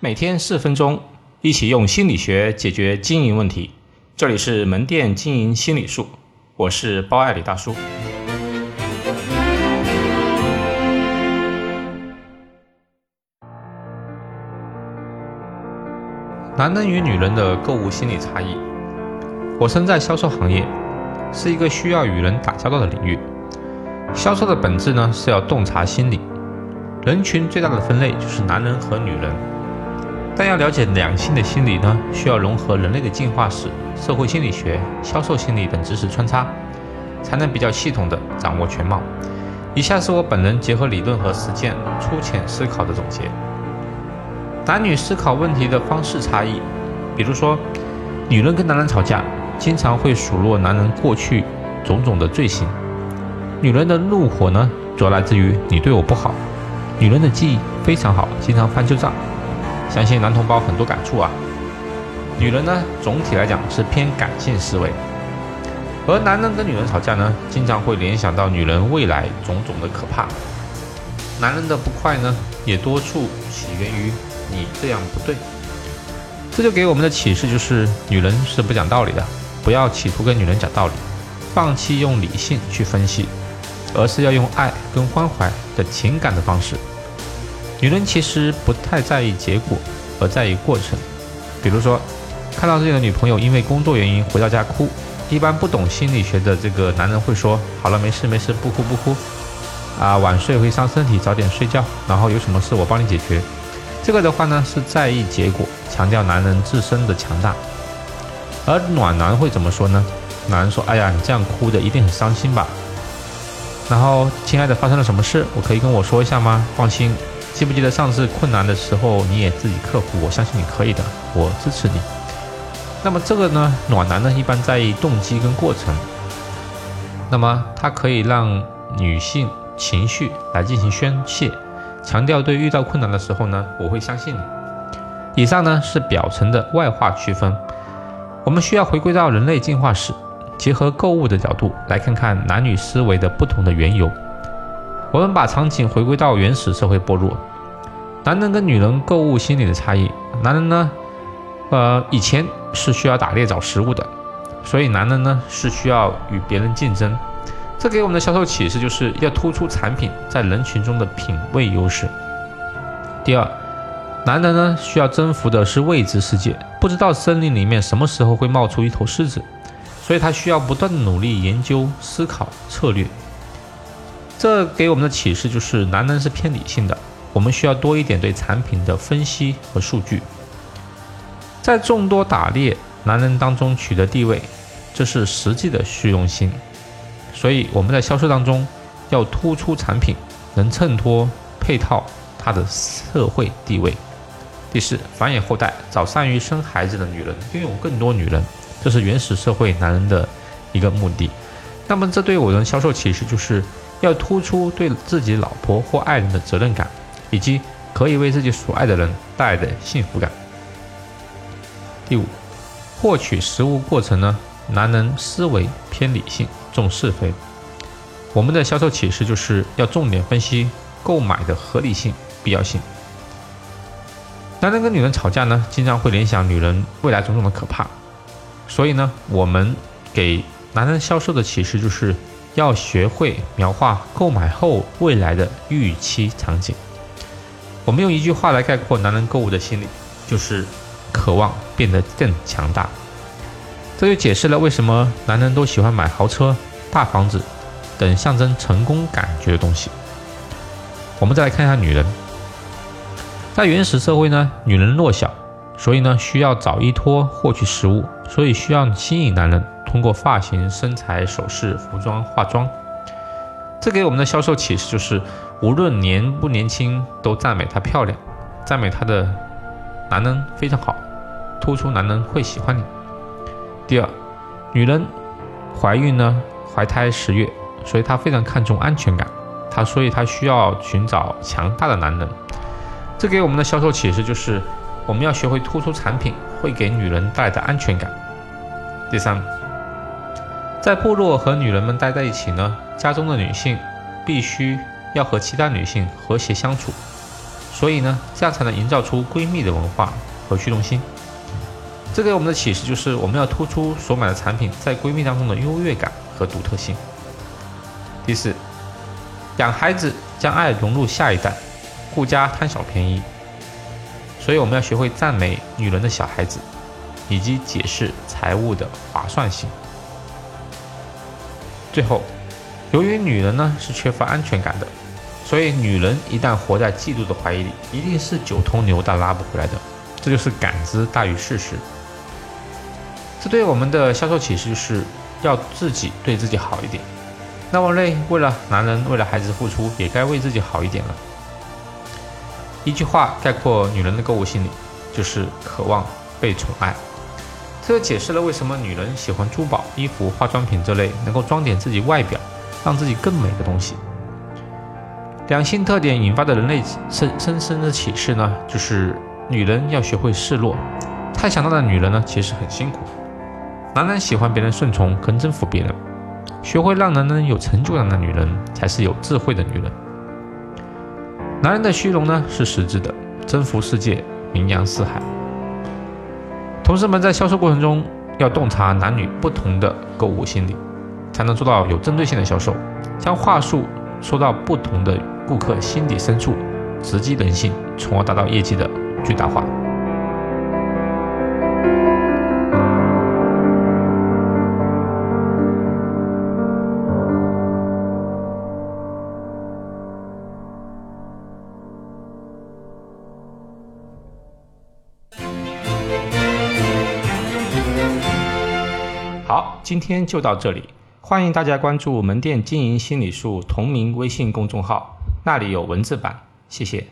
每天四分钟，一起用心理学解决经营问题。这里是门店经营心理术，我是包爱李大叔。男人与女人的购物心理差异。我身在销售行业，是一个需要与人打交道的领域。销售的本质呢，是要洞察心理。人群最大的分类就是男人和女人。但要了解两性的心理呢，需要融合人类的进化史、社会心理学、销售心理等知识穿插，才能比较系统的掌握全貌。以下是我本人结合理论和实践粗浅思考的总结。男女思考问题的方式差异，比如说，女人跟男人吵架，经常会数落男人过去种种的罪行。女人的怒火呢，主要来自于你对我不好。女人的记忆非常好，经常翻旧账，相信男同胞很多感触啊。女人呢，总体来讲是偏感性思维，而男人跟女人吵架呢，经常会联想到女人未来种种的可怕。男人的不快呢，也多处起源于。你这样不对，这就给我们的启示就是，女人是不讲道理的，不要企图跟女人讲道理，放弃用理性去分析，而是要用爱跟关怀的情感的方式。女人其实不太在意结果，而在意过程。比如说，看到自己的女朋友因为工作原因回到家哭，一般不懂心理学的这个男人会说：“好了，没事没事，不哭不哭。”啊，晚睡会伤身体，早点睡觉，然后有什么事我帮你解决。这个的话呢，是在意结果，强调男人自身的强大。而暖男会怎么说呢？男人说：“哎呀，你这样哭的一定很伤心吧？”然后，亲爱的，发生了什么事？我可以跟我说一下吗？放心，记不记得上次困难的时候你也自己克服？我相信你可以的，我支持你。那么这个呢，暖男呢，一般在意动机跟过程。那么它可以让女性情绪来进行宣泄。强调对遇到困难的时候呢，我会相信你。以上呢是表层的外化区分，我们需要回归到人类进化史，结合购物的角度来看看男女思维的不同的缘由。我们把场景回归到原始社会部落，男人跟女人购物心理的差异。男人呢，呃，以前是需要打猎找食物的，所以男人呢是需要与别人竞争。这给我们的销售启示就是要突出产品在人群中的品味优势。第二，男人呢需要征服的是未知世界，不知道森林里面什么时候会冒出一头狮子，所以他需要不断的努力研究、思考策略。这给我们的启示就是，男人是偏理性的，我们需要多一点对产品的分析和数据。在众多打猎男人当中取得地位，这是实际的虚荣心。所以我们在销售当中要突出产品能衬托配套它的社会地位。第四，繁衍后代，找善于生孩子的女人，拥有更多女人，这是原始社会男人的一个目的。那么这对我的销售启示就是要突出对自己老婆或爱人的责任感，以及可以为自己所爱的人带来的幸福感。第五，获取实物过程呢？男人思维偏理性。重是非，我们的销售启示就是要重点分析购买的合理性、必要性。男人跟女人吵架呢，经常会联想女人未来种种的可怕，所以呢，我们给男人销售的启示就是要学会描画购买后未来的预期场景。我们用一句话来概括男人购物的心理，就是渴望变得更强大。这就解释了为什么男人都喜欢买豪车。大房子等象征成功感觉的东西。我们再来看一下女人，在原始社会呢，女人弱小，所以呢需要找依托获取食物，所以需要吸引男人，通过发型、身材、首饰、服装、化妆。这给我们的销售启示就是，无论年不年轻，都赞美她漂亮，赞美她的男人非常好，突出男人会喜欢你。第二，女人怀孕呢？怀胎十月，所以她非常看重安全感，她所以她需要寻找强大的男人。这给我们的销售启示就是，我们要学会突出产品会给女人带来的安全感。第三，在部落和女人们待在一起呢，家中的女性必须要和其他女性和谐相处，所以呢，这样才能营造出闺蜜的文化和虚荣心。这给我们的启示就是，我们要突出所买的产品在闺蜜当中的优越感和独特性。第四，养孩子将爱融入下一代，顾家贪小便宜，所以我们要学会赞美女人的小孩子，以及解释财务的划算性。最后，由于女人呢是缺乏安全感的，所以女人一旦活在嫉妒的怀疑里，一定是九头牛都拉不回来的。这就是感知大于事实。这对我们的销售启示是要自己对自己好一点。那么累，为了男人，为了孩子付出，也该为自己好一点了。一句话概括女人的购物心理，就是渴望被宠爱。这解释了为什么女人喜欢珠宝、衣服、化妆品这类能够装点自己外表、让自己更美的东西。两性特点引发的人类深深深的启示呢，就是女人要学会示弱。太强大的女人呢，其实很辛苦。男人喜欢别人顺从，跟征服别人。学会让男人有成就感的女人，才是有智慧的女人。男人的虚荣呢，是实质的，征服世界，名扬四海。同事们在销售过程中要洞察男女不同的购物心理，才能做到有针对性的销售，将话术说到不同的顾客心底深处，直击人性，从而达到业绩的巨大化。好，今天就到这里。欢迎大家关注门店经营心理术同名微信公众号，那里有文字版。谢谢。